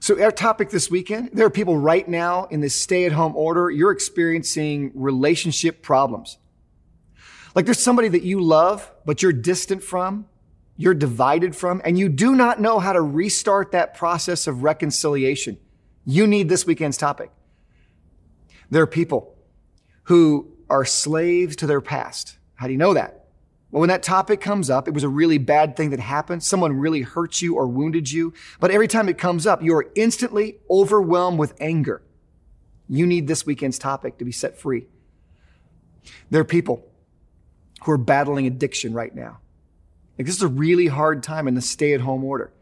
So our topic this weekend, there are people right now in this stay at home order, you're experiencing relationship problems. Like there's somebody that you love, but you're distant from, you're divided from, and you do not know how to restart that process of reconciliation. You need this weekend's topic. There are people who are slaves to their past. How do you know that? Well, when that topic comes up, it was a really bad thing that happened. Someone really hurt you or wounded you. But every time it comes up, you are instantly overwhelmed with anger. You need this weekend's topic to be set free. There are people who are battling addiction right now. Like this is a really hard time in the stay at home order.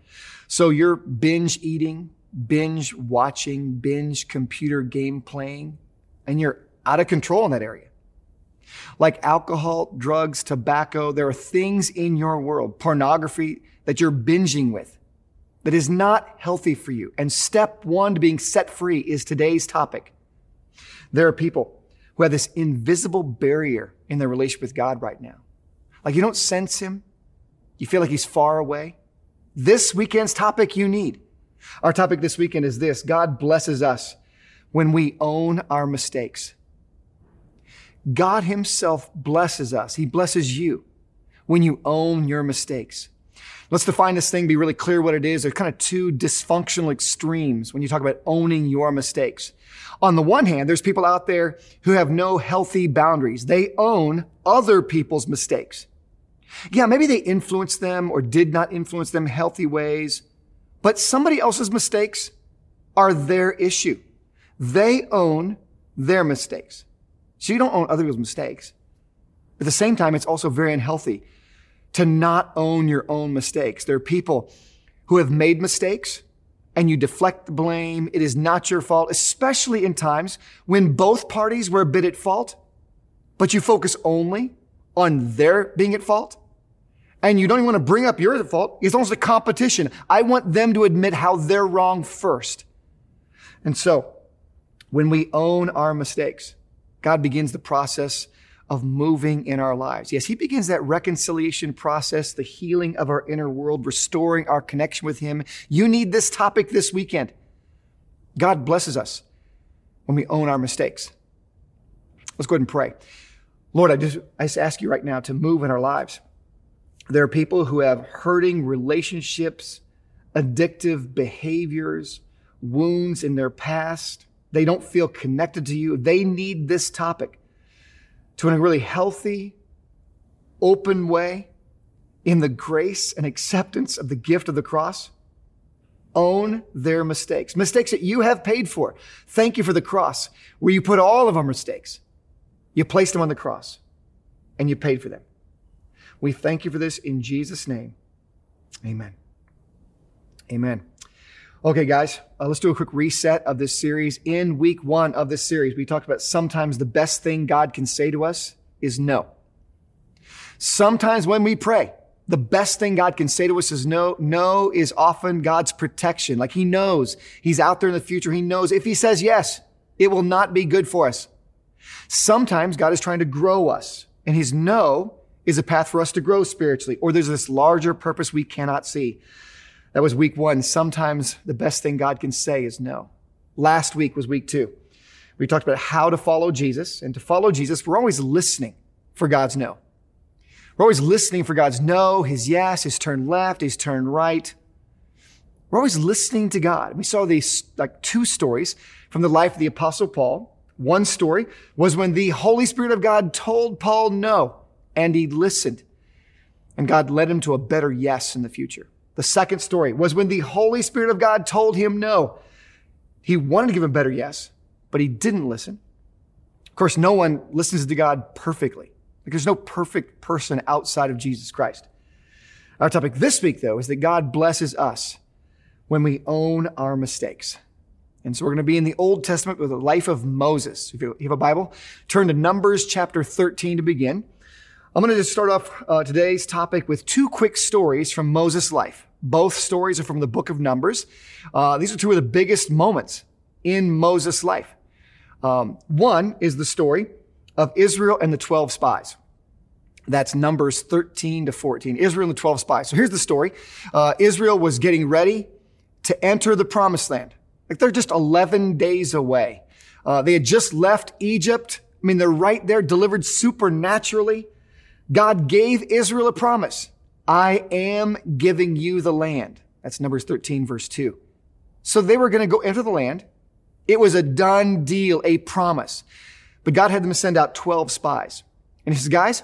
So you're binge eating, binge watching, binge computer game playing, and you're out of control in that area like alcohol, drugs, tobacco. There are things in your world, pornography that you're binging with that is not healthy for you. And step one to being set free is today's topic. There are people who have this invisible barrier in their relationship with God right now. Like you don't sense him. You feel like he's far away. This weekend's topic you need. Our topic this weekend is this. God blesses us when we own our mistakes. God himself blesses us. He blesses you when you own your mistakes. Let's define this thing, be really clear what it is. There's kind of two dysfunctional extremes when you talk about owning your mistakes. On the one hand, there's people out there who have no healthy boundaries. They own other people's mistakes. Yeah, maybe they influenced them or did not influence them healthy ways, but somebody else's mistakes are their issue. They own their mistakes. So you don't own other people's mistakes. At the same time, it's also very unhealthy to not own your own mistakes. There are people who have made mistakes and you deflect the blame. It is not your fault, especially in times when both parties were a bit at fault, but you focus only on their being at fault. And you don't even want to bring up your fault. It's almost a competition. I want them to admit how they're wrong first. And so when we own our mistakes, God begins the process of moving in our lives. Yes, He begins that reconciliation process, the healing of our inner world, restoring our connection with Him. You need this topic this weekend. God blesses us when we own our mistakes. Let's go ahead and pray. Lord, I just, I just ask you right now to move in our lives. There are people who have hurting relationships, addictive behaviors, wounds in their past they don't feel connected to you. They need this topic to, in a really healthy, open way, in the grace and acceptance of the gift of the cross, own their mistakes, mistakes that you have paid for. Thank you for the cross where you put all of our mistakes. You placed them on the cross and you paid for them. We thank you for this in Jesus' name. Amen. Amen. Okay, guys, uh, let's do a quick reset of this series. In week one of this series, we talked about sometimes the best thing God can say to us is no. Sometimes when we pray, the best thing God can say to us is no. No is often God's protection. Like he knows he's out there in the future. He knows if he says yes, it will not be good for us. Sometimes God is trying to grow us and his no is a path for us to grow spiritually or there's this larger purpose we cannot see. That was week one. Sometimes the best thing God can say is no. Last week was week two. We talked about how to follow Jesus. And to follow Jesus, we're always listening for God's no. We're always listening for God's no, his yes, his turn left, his turn right. We're always listening to God. We saw these like two stories from the life of the apostle Paul. One story was when the Holy Spirit of God told Paul no, and he listened. And God led him to a better yes in the future. The second story was when the Holy Spirit of God told him no. He wanted to give him better yes, but he didn't listen. Of course, no one listens to God perfectly. Like there's no perfect person outside of Jesus Christ. Our topic this week, though, is that God blesses us when we own our mistakes. And so we're going to be in the Old Testament with the life of Moses. If you have a Bible, turn to Numbers chapter 13 to begin. I'm going to just start off uh, today's topic with two quick stories from Moses' life. Both stories are from the book of Numbers. Uh, these are two of the biggest moments in Moses' life. Um, one is the story of Israel and the 12 spies. That's Numbers 13 to 14. Israel and the 12 spies. So here's the story. Uh, Israel was getting ready to enter the promised land. Like they're just 11 days away. Uh, they had just left Egypt. I mean, they're right there, delivered supernaturally. God gave Israel a promise. I am giving you the land. That's Numbers 13, verse 2. So they were going to go enter the land. It was a done deal, a promise. But God had them send out 12 spies. And he says, guys,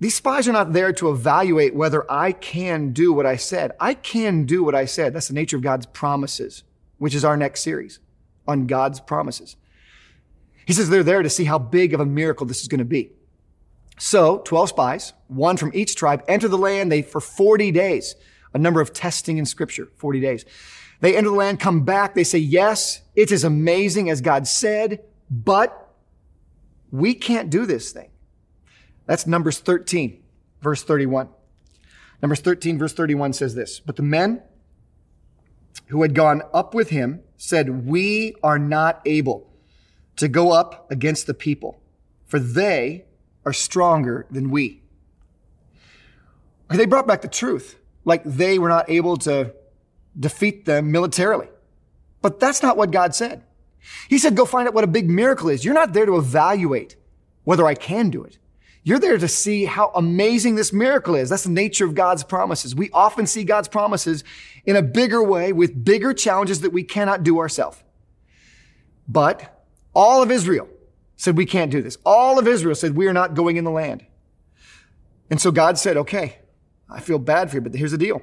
these spies are not there to evaluate whether I can do what I said. I can do what I said. That's the nature of God's promises which is our next series on God's promises. He says they're there to see how big of a miracle this is going to be. So 12 spies, one from each tribe, enter the land. They, for 40 days, a number of testing in scripture, 40 days. They enter the land, come back. They say, yes, it is as amazing as God said, but we can't do this thing. That's Numbers 13, verse 31. Numbers 13, verse 31 says this, but the men who had gone up with him said, We are not able to go up against the people, for they are stronger than we. They brought back the truth, like they were not able to defeat them militarily. But that's not what God said. He said, Go find out what a big miracle is. You're not there to evaluate whether I can do it. You're there to see how amazing this miracle is. That's the nature of God's promises. We often see God's promises in a bigger way with bigger challenges that we cannot do ourselves. But all of Israel said, we can't do this. All of Israel said, we are not going in the land. And so God said, okay, I feel bad for you, but here's the deal.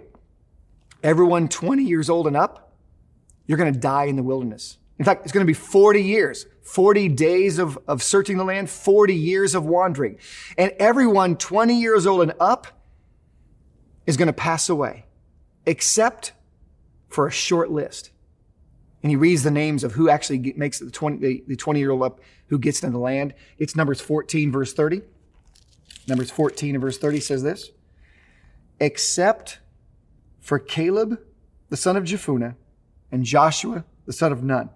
Everyone 20 years old and up, you're going to die in the wilderness. In fact, it's going to be 40 years, 40 days of, of searching the land, 40 years of wandering. And everyone 20 years old and up is going to pass away, except for a short list. And he reads the names of who actually get, makes the 20, the, the 20 year old up who gets into the land. It's Numbers 14, verse 30. Numbers 14 and verse 30 says this, except for Caleb, the son of Jephunneh, and Joshua, the son of Nun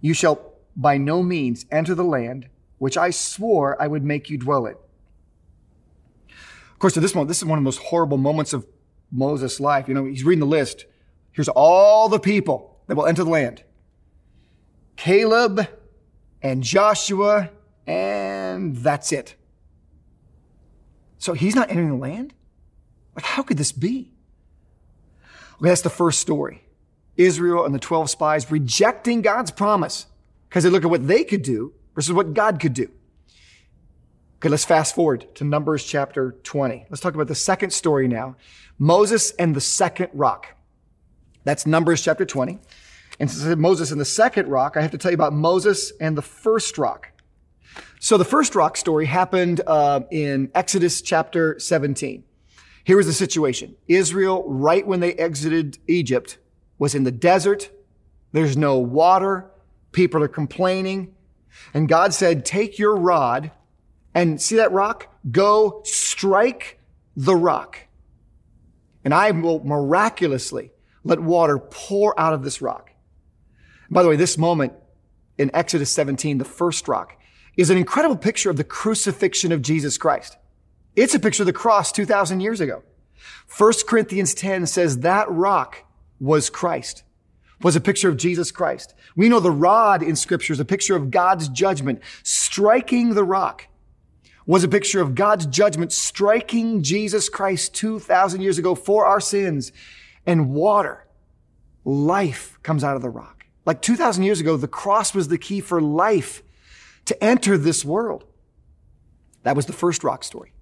you shall by no means enter the land which I swore I would make you dwell in. Of course, at this moment, this is one of the most horrible moments of Moses' life. You know, he's reading the list. Here's all the people that will enter the land. Caleb and Joshua, and that's it. So he's not entering the land? Like, how could this be? Okay, that's the first story. Israel and the 12 spies rejecting God's promise because they look at what they could do versus what God could do. Okay, let's fast forward to Numbers chapter 20. Let's talk about the second story now. Moses and the second rock. That's Numbers chapter 20. And Moses and the second rock, I have to tell you about Moses and the first rock. So the first rock story happened uh, in Exodus chapter 17. Here was the situation. Israel, right when they exited Egypt, was in the desert. There's no water. People are complaining. And God said, take your rod and see that rock? Go strike the rock. And I will miraculously let water pour out of this rock. By the way, this moment in Exodus 17, the first rock, is an incredible picture of the crucifixion of Jesus Christ. It's a picture of the cross 2,000 years ago. 1 Corinthians 10 says that rock was Christ, was a picture of Jesus Christ. We know the rod in scripture is a picture of God's judgment. Striking the rock was a picture of God's judgment striking Jesus Christ 2,000 years ago for our sins and water. Life comes out of the rock. Like 2,000 years ago, the cross was the key for life to enter this world. That was the first rock story.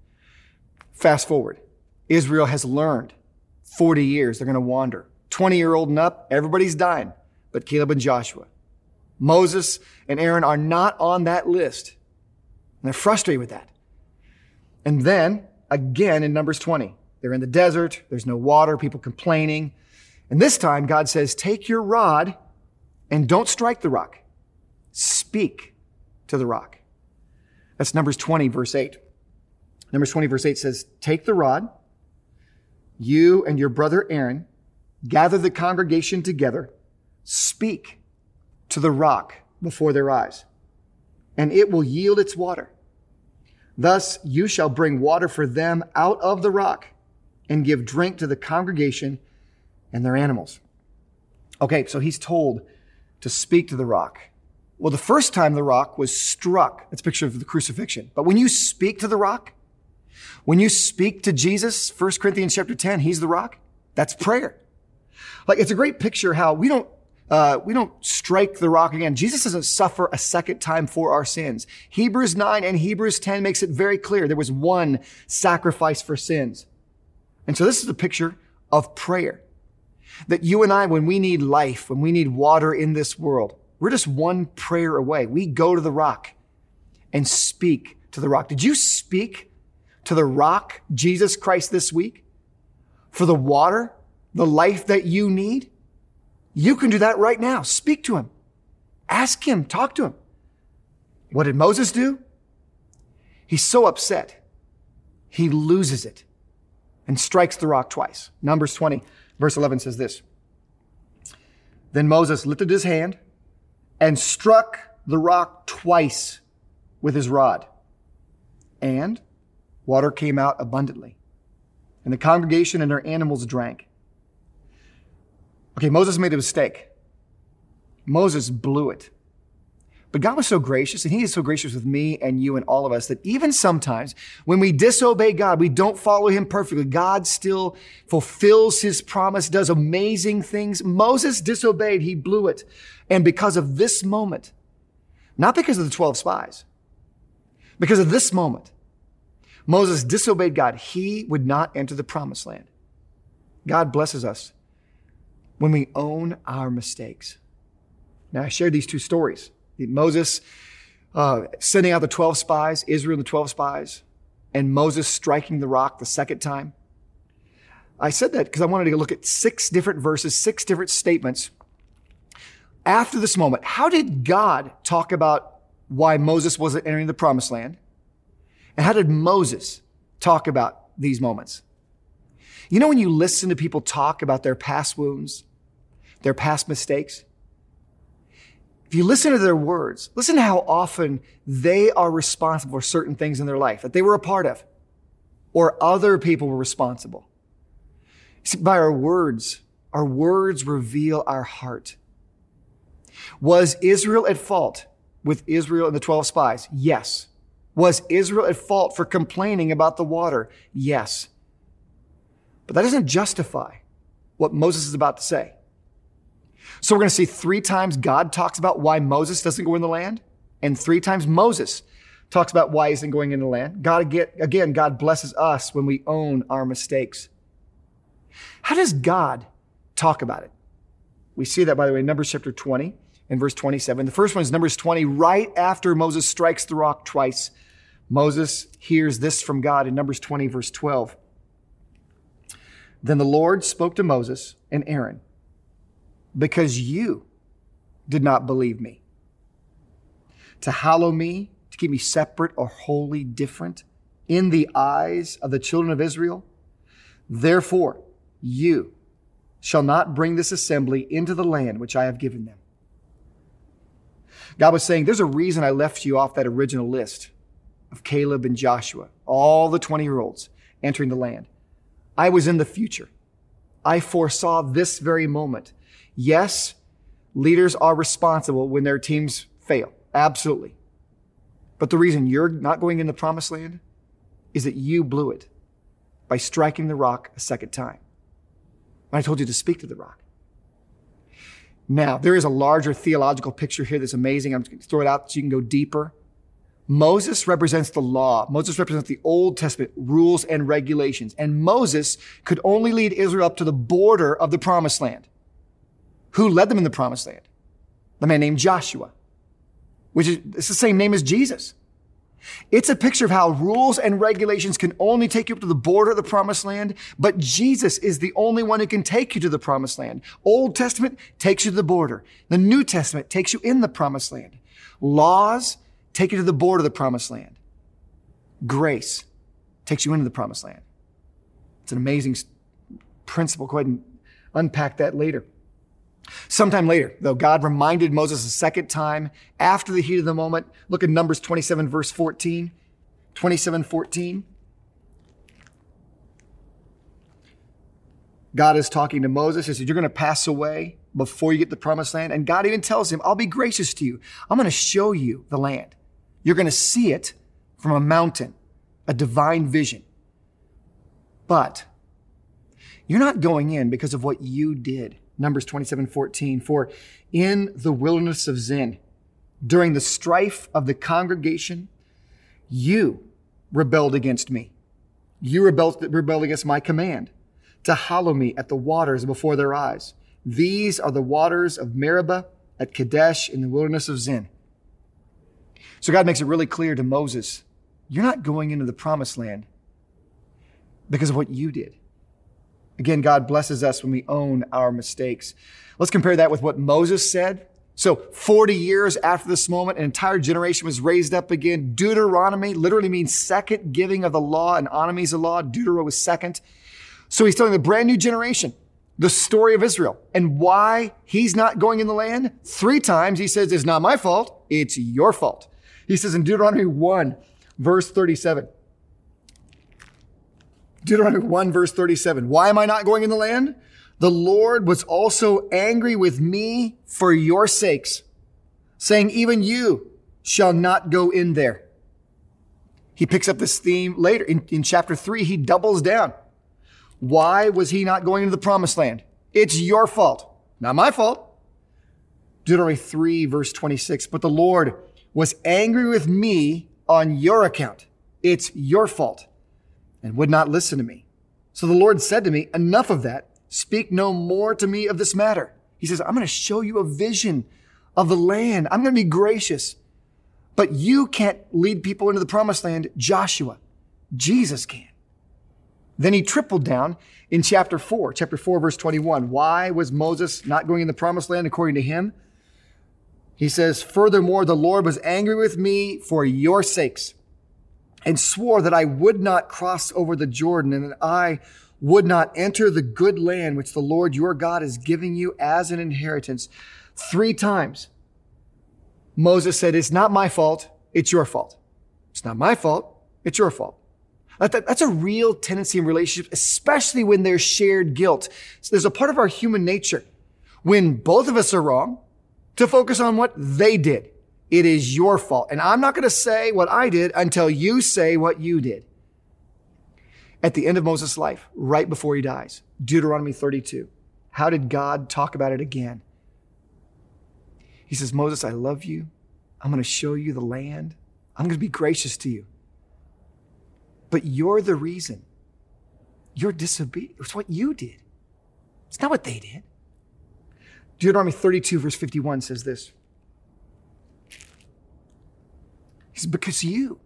Fast forward. Israel has learned 40 years they're going to wander. 20 year old and up, everybody's dying, but Caleb and Joshua. Moses and Aaron are not on that list. And they're frustrated with that. And then again in Numbers 20, they're in the desert. There's no water, people complaining. And this time, God says, take your rod and don't strike the rock. Speak to the rock. That's Numbers 20, verse 8. Numbers 20, verse 8 says, Take the rod, you and your brother Aaron, gather the congregation together, speak to the rock before their eyes, and it will yield its water. Thus you shall bring water for them out of the rock and give drink to the congregation and their animals. Okay, so he's told to speak to the rock. Well, the first time the rock was struck, that's a picture of the crucifixion. But when you speak to the rock, when you speak to Jesus, 1 Corinthians chapter 10, he's the rock. That's prayer. Like it's a great picture how we don't uh, we don't strike the rock again. Jesus doesn't suffer a second time for our sins. Hebrews 9 and Hebrews 10 makes it very clear there was one sacrifice for sins. And so this is a picture of prayer. That you and I, when we need life, when we need water in this world, we're just one prayer away. We go to the rock and speak to the rock. Did you speak to the rock, Jesus Christ, this week for the water, the life that you need, you can do that right now. Speak to him. Ask him. Talk to him. What did Moses do? He's so upset. He loses it and strikes the rock twice. Numbers 20, verse 11 says this. Then Moses lifted his hand and struck the rock twice with his rod. And water came out abundantly, and the congregation and their animals drank. Okay, Moses made a mistake. Moses blew it. But God was so gracious, and He is so gracious with me and you and all of us that even sometimes when we disobey God, we don't follow Him perfectly. God still fulfills His promise, does amazing things. Moses disobeyed, he blew it. And because of this moment, not because of the 12 spies, because of this moment, Moses disobeyed God. He would not enter the promised land. God blesses us when we own our mistakes. Now, I shared these two stories Moses uh, sending out the 12 spies, Israel and the 12 spies, and Moses striking the rock the second time. I said that because I wanted to look at six different verses, six different statements. After this moment, how did God talk about why Moses wasn't entering the promised land? And how did Moses talk about these moments? You know, when you listen to people talk about their past wounds, their past mistakes, if you listen to their words, listen to how often they are responsible for certain things in their life that they were a part of, or other people were responsible. See, by our words, our words reveal our heart. Was Israel at fault with Israel and the 12 spies? Yes. Was Israel at fault for complaining about the water? Yes. But that doesn't justify what Moses is about to say. So we're going to see three times God talks about why Moses doesn't go in the land, and three times Moses talks about why he isn't going in the land. God again, God blesses us when we own our mistakes. How does God talk about it? We see that, by the way, in Numbers chapter 20 and verse 27. The first one is Numbers 20, right after Moses strikes the rock twice. Moses hears this from God in Numbers 20, verse 12. Then the Lord spoke to Moses and Aaron, because you did not believe me, to hallow me, to keep me separate or wholly different in the eyes of the children of Israel. Therefore, you shall not bring this assembly into the land which I have given them. God was saying, There's a reason I left you off that original list of Caleb and Joshua, all the 20 year olds entering the land. I was in the future. I foresaw this very moment. Yes, leaders are responsible when their teams fail. Absolutely. But the reason you're not going in the promised land is that you blew it by striking the rock a second time. When I told you to speak to the rock. Now, there is a larger theological picture here that's amazing. I'm just going to throw it out so you can go deeper. Moses represents the law. Moses represents the Old Testament rules and regulations. And Moses could only lead Israel up to the border of the promised land. Who led them in the promised land? The man named Joshua, which is it's the same name as Jesus. It's a picture of how rules and regulations can only take you up to the border of the promised land, but Jesus is the only one who can take you to the promised land. Old Testament takes you to the border. The New Testament takes you in the promised land. Laws take you to the border of the promised land. Grace takes you into the promised land. It's an amazing principle. Go ahead and unpack that later. Sometime later, though, God reminded Moses a second time after the heat of the moment. Look at Numbers 27, verse 14. 27, 14. God is talking to Moses. He says, You're going to pass away before you get the promised land. And God even tells him, I'll be gracious to you. I'm going to show you the land. You're going to see it from a mountain, a divine vision. But you're not going in because of what you did. Numbers 27, 14. For in the wilderness of Zin, during the strife of the congregation, you rebelled against me. You rebelled, rebelled against my command to hallow me at the waters before their eyes. These are the waters of Meribah at Kadesh in the wilderness of Zin. So God makes it really clear to Moses, you're not going into the promised land because of what you did. Again, God blesses us when we own our mistakes. Let's compare that with what Moses said. So 40 years after this moment, an entire generation was raised up again. Deuteronomy literally means second giving of the law and onomies of law. Deutero was second. So he's telling the brand new generation the story of Israel and why he's not going in the land. Three times he says, it's not my fault. It's your fault. He says in Deuteronomy 1, verse 37, Deuteronomy 1 verse 37. Why am I not going in the land? The Lord was also angry with me for your sakes, saying, even you shall not go in there. He picks up this theme later. In, in chapter 3, he doubles down. Why was he not going into the promised land? It's your fault, not my fault. Deuteronomy 3 verse 26. But the Lord was angry with me on your account. It's your fault and would not listen to me. So the Lord said to me, enough of that. Speak no more to me of this matter. He says, I'm going to show you a vision of the land. I'm going to be gracious. But you can't lead people into the promised land. Joshua, Jesus can. Then he tripled down in chapter 4, chapter 4, verse 21. Why was Moses not going in the promised land according to him? He says, Furthermore, the Lord was angry with me for your sakes and swore that I would not cross over the Jordan and that I would not enter the good land which the Lord your God is giving you as an inheritance. Three times, Moses said, It's not my fault, it's your fault. It's not my fault, it's your fault. That's a real tendency in relationships, especially when there's shared guilt. So there's a part of our human nature when both of us are wrong to focus on what they did it is your fault. And I'm not going to say what I did until you say what you did. At the end of Moses' life, right before he dies, Deuteronomy 32. How did God talk about it again? He says, Moses, I love you. I'm going to show you the land. I'm going to be gracious to you. But you're the reason. You're disobedient. It's what you did. It's not what they did. Deuteronomy 32, verse 51 says this He said, Because you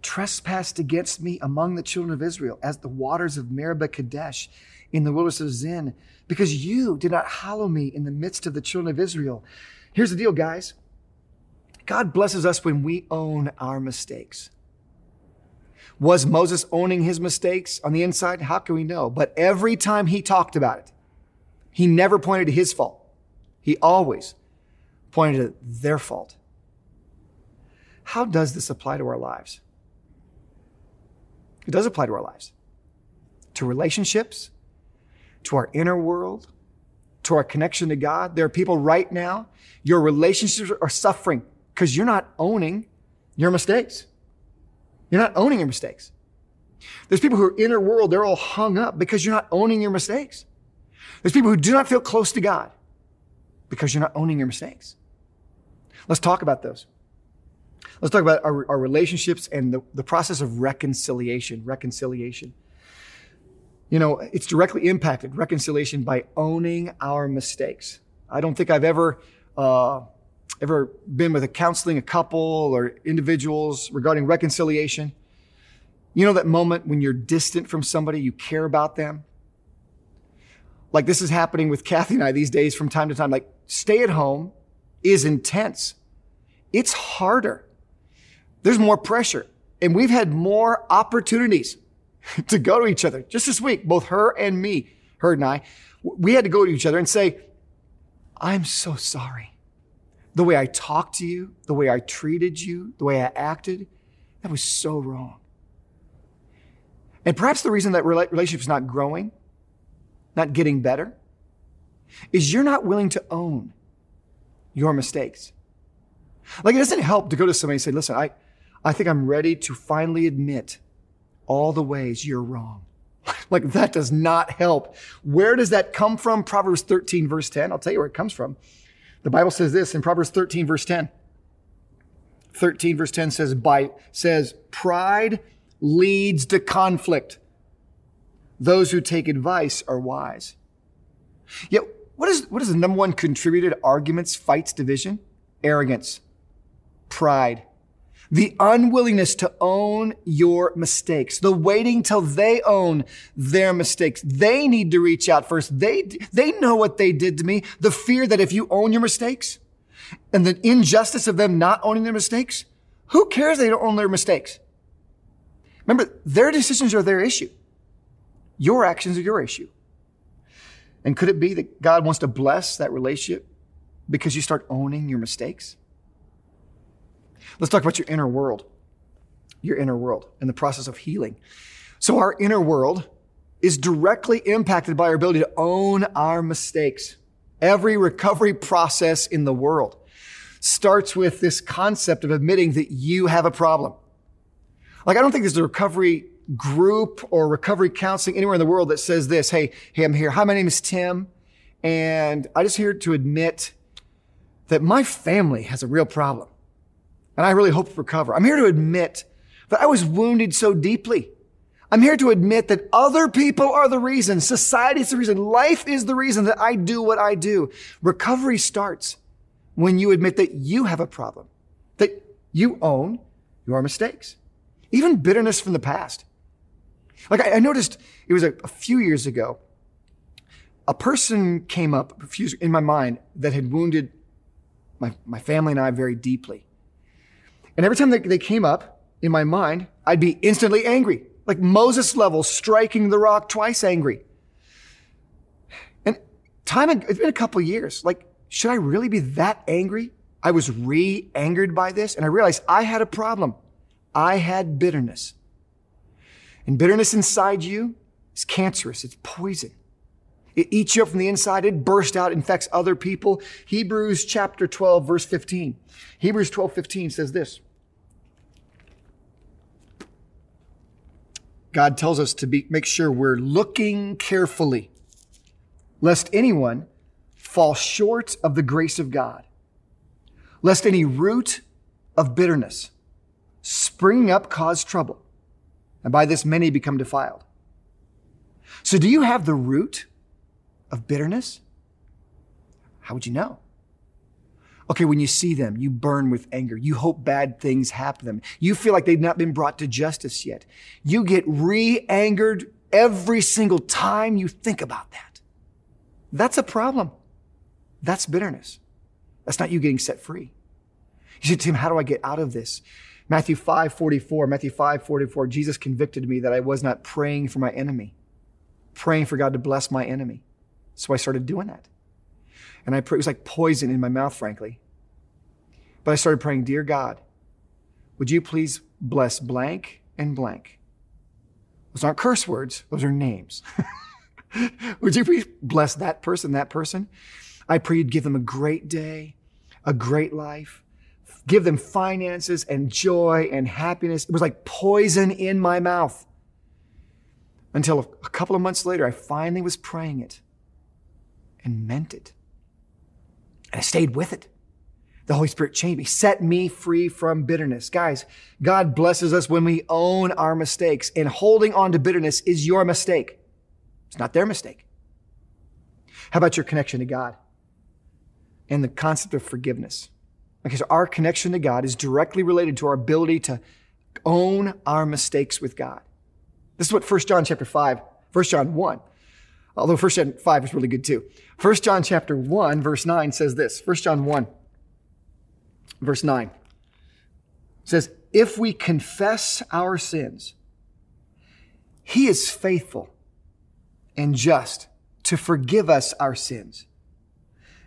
trespassed against me among the children of Israel as the waters of Meribah Kadesh in the wilderness of Zin, because you did not hallow me in the midst of the children of Israel. Here's the deal, guys. God blesses us when we own our mistakes. Was Moses owning his mistakes on the inside? How can we know? But every time he talked about it, he never pointed to his fault. He always pointed to their fault. How does this apply to our lives? It does apply to our lives, to relationships, to our inner world, to our connection to God. There are people right now, your relationships are suffering because you're not owning your mistakes. You're not owning your mistakes. There's people who are inner world, they're all hung up because you're not owning your mistakes. There's people who do not feel close to God because you're not owning your mistakes. Let's talk about those. Let's talk about our, our relationships and the, the process of reconciliation. Reconciliation. You know, it's directly impacted reconciliation by owning our mistakes. I don't think I've ever uh, ever been with a counseling a couple or individuals regarding reconciliation? You know that moment when you're distant from somebody, you care about them? Like this is happening with Kathy and I these days from time to time. Like stay at home is intense. It's harder. There's more pressure. And we've had more opportunities to go to each other just this week, both her and me, her and I. We had to go to each other and say, I'm so sorry. The way I talked to you, the way I treated you, the way I acted, that was so wrong. And perhaps the reason that relationship is not growing, not getting better, is you're not willing to own your mistakes. Like it doesn't help to go to somebody and say, listen, I, I think I'm ready to finally admit all the ways you're wrong. like that does not help. Where does that come from? Proverbs 13 verse 10. I'll tell you where it comes from. The Bible says this in Proverbs 13 verse 10. 13 verse 10 says, by, says, pride leads to conflict. Those who take advice are wise. Yet, what is, what is the number one contributor to arguments, fights, division? Arrogance, pride, the unwillingness to own your mistakes, the waiting till they own their mistakes. They need to reach out first. They, they know what they did to me. The fear that if you own your mistakes and the injustice of them not owning their mistakes, who cares they don't own their mistakes? Remember, their decisions are their issue. Your actions are your issue. And could it be that God wants to bless that relationship because you start owning your mistakes? Let's talk about your inner world. Your inner world and the process of healing. So, our inner world is directly impacted by our ability to own our mistakes. Every recovery process in the world starts with this concept of admitting that you have a problem. Like, I don't think there's a recovery group or recovery counseling anywhere in the world that says this Hey, hey, I'm here. Hi, my name is Tim. And I just here to admit that my family has a real problem and I really hope to recover. I'm here to admit that I was wounded so deeply. I'm here to admit that other people are the reason, society is the reason, life is the reason that I do what I do. Recovery starts when you admit that you have a problem, that you own your mistakes, even bitterness from the past. Like I, noticed it was a, a few years ago, a person came up in my mind that had wounded my, my family and I very deeply. And every time they, they came up in my mind, I'd be instantly angry, like Moses level, striking the rock twice angry. And time, it's been a couple years. Like, should I really be that angry? I was re angered by this, and I realized I had a problem. I had bitterness. And bitterness inside you is cancerous, it's poison. It eats you up from the inside. It bursts out, infects other people. Hebrews chapter 12, verse 15. Hebrews 12, 15 says this. God tells us to be, make sure we're looking carefully, lest anyone fall short of the grace of God, lest any root of bitterness springing up cause trouble, and by this many become defiled. So, do you have the root of bitterness? How would you know? Okay, when you see them, you burn with anger. You hope bad things happen to them. You feel like they've not been brought to justice yet. You get re-angered every single time you think about that. That's a problem. That's bitterness. That's not you getting set free. You say, Tim, how do I get out of this? Matthew 5, 44, Matthew 5, 44, Jesus convicted me that I was not praying for my enemy, praying for God to bless my enemy. So I started doing that. And I pray, it was like poison in my mouth, frankly. But I started praying, Dear God, would you please bless blank and blank? Those aren't curse words, those are names. would you please bless that person, that person? I pray you'd give them a great day, a great life, give them finances and joy and happiness. It was like poison in my mouth. Until a couple of months later, I finally was praying it and meant it. And I stayed with it. The Holy Spirit changed me, set me free from bitterness. Guys, God blesses us when we own our mistakes, and holding on to bitterness is your mistake. It's not their mistake. How about your connection to God and the concept of forgiveness? Okay, so our connection to God is directly related to our ability to own our mistakes with God. This is what 1 John chapter 5, 1 John 1, although 1 John 5 is really good too. 1 John chapter 1, verse 9 says this. 1 John 1, verse 9 says, If we confess our sins, he is faithful and just to forgive us our sins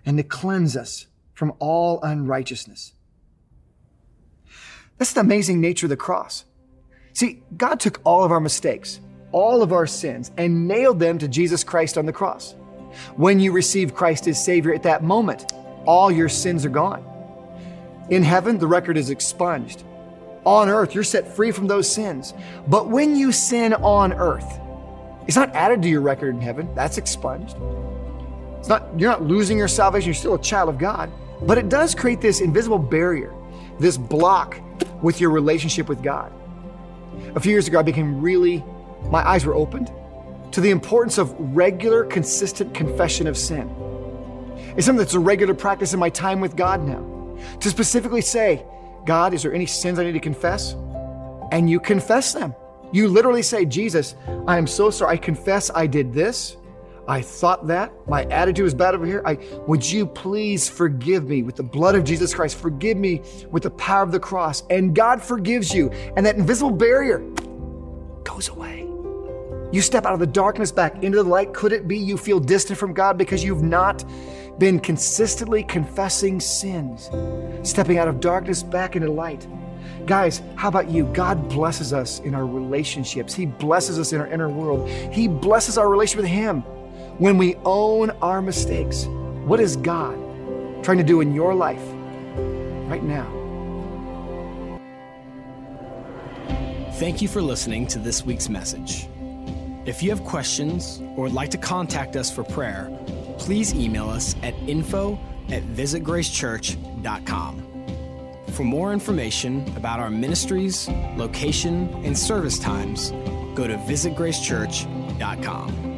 and to cleanse us from all unrighteousness. That's the amazing nature of the cross. See, God took all of our mistakes, all of our sins, and nailed them to Jesus Christ on the cross. When you receive Christ as Savior at that moment, all your sins are gone. In heaven, the record is expunged. On earth, you're set free from those sins. But when you sin on earth, it's not added to your record in heaven. That's expunged. It's not, you're not losing your salvation. You're still a child of God. But it does create this invisible barrier, this block with your relationship with God. A few years ago, I became really, my eyes were opened to the importance of regular, consistent confession of sin. It's something that's a regular practice in my time with God now. To specifically say, God, is there any sins I need to confess? And you confess them. You literally say, Jesus, I am so sorry. I confess I did this. I thought that. My attitude was bad over here. I, would you please forgive me with the blood of Jesus Christ? Forgive me with the power of the cross. And God forgives you. And that invisible barrier goes away. You step out of the darkness back into the light. Could it be you feel distant from God because you've not been consistently confessing sins, stepping out of darkness back into light? Guys, how about you? God blesses us in our relationships. He blesses us in our inner world. He blesses our relationship with Him when we own our mistakes. What is God trying to do in your life right now? Thank you for listening to this week's message. If you have questions or would like to contact us for prayer, please email us at info at visitgracechurch.com. For more information about our ministries, location, and service times, go to visitgracechurch.com.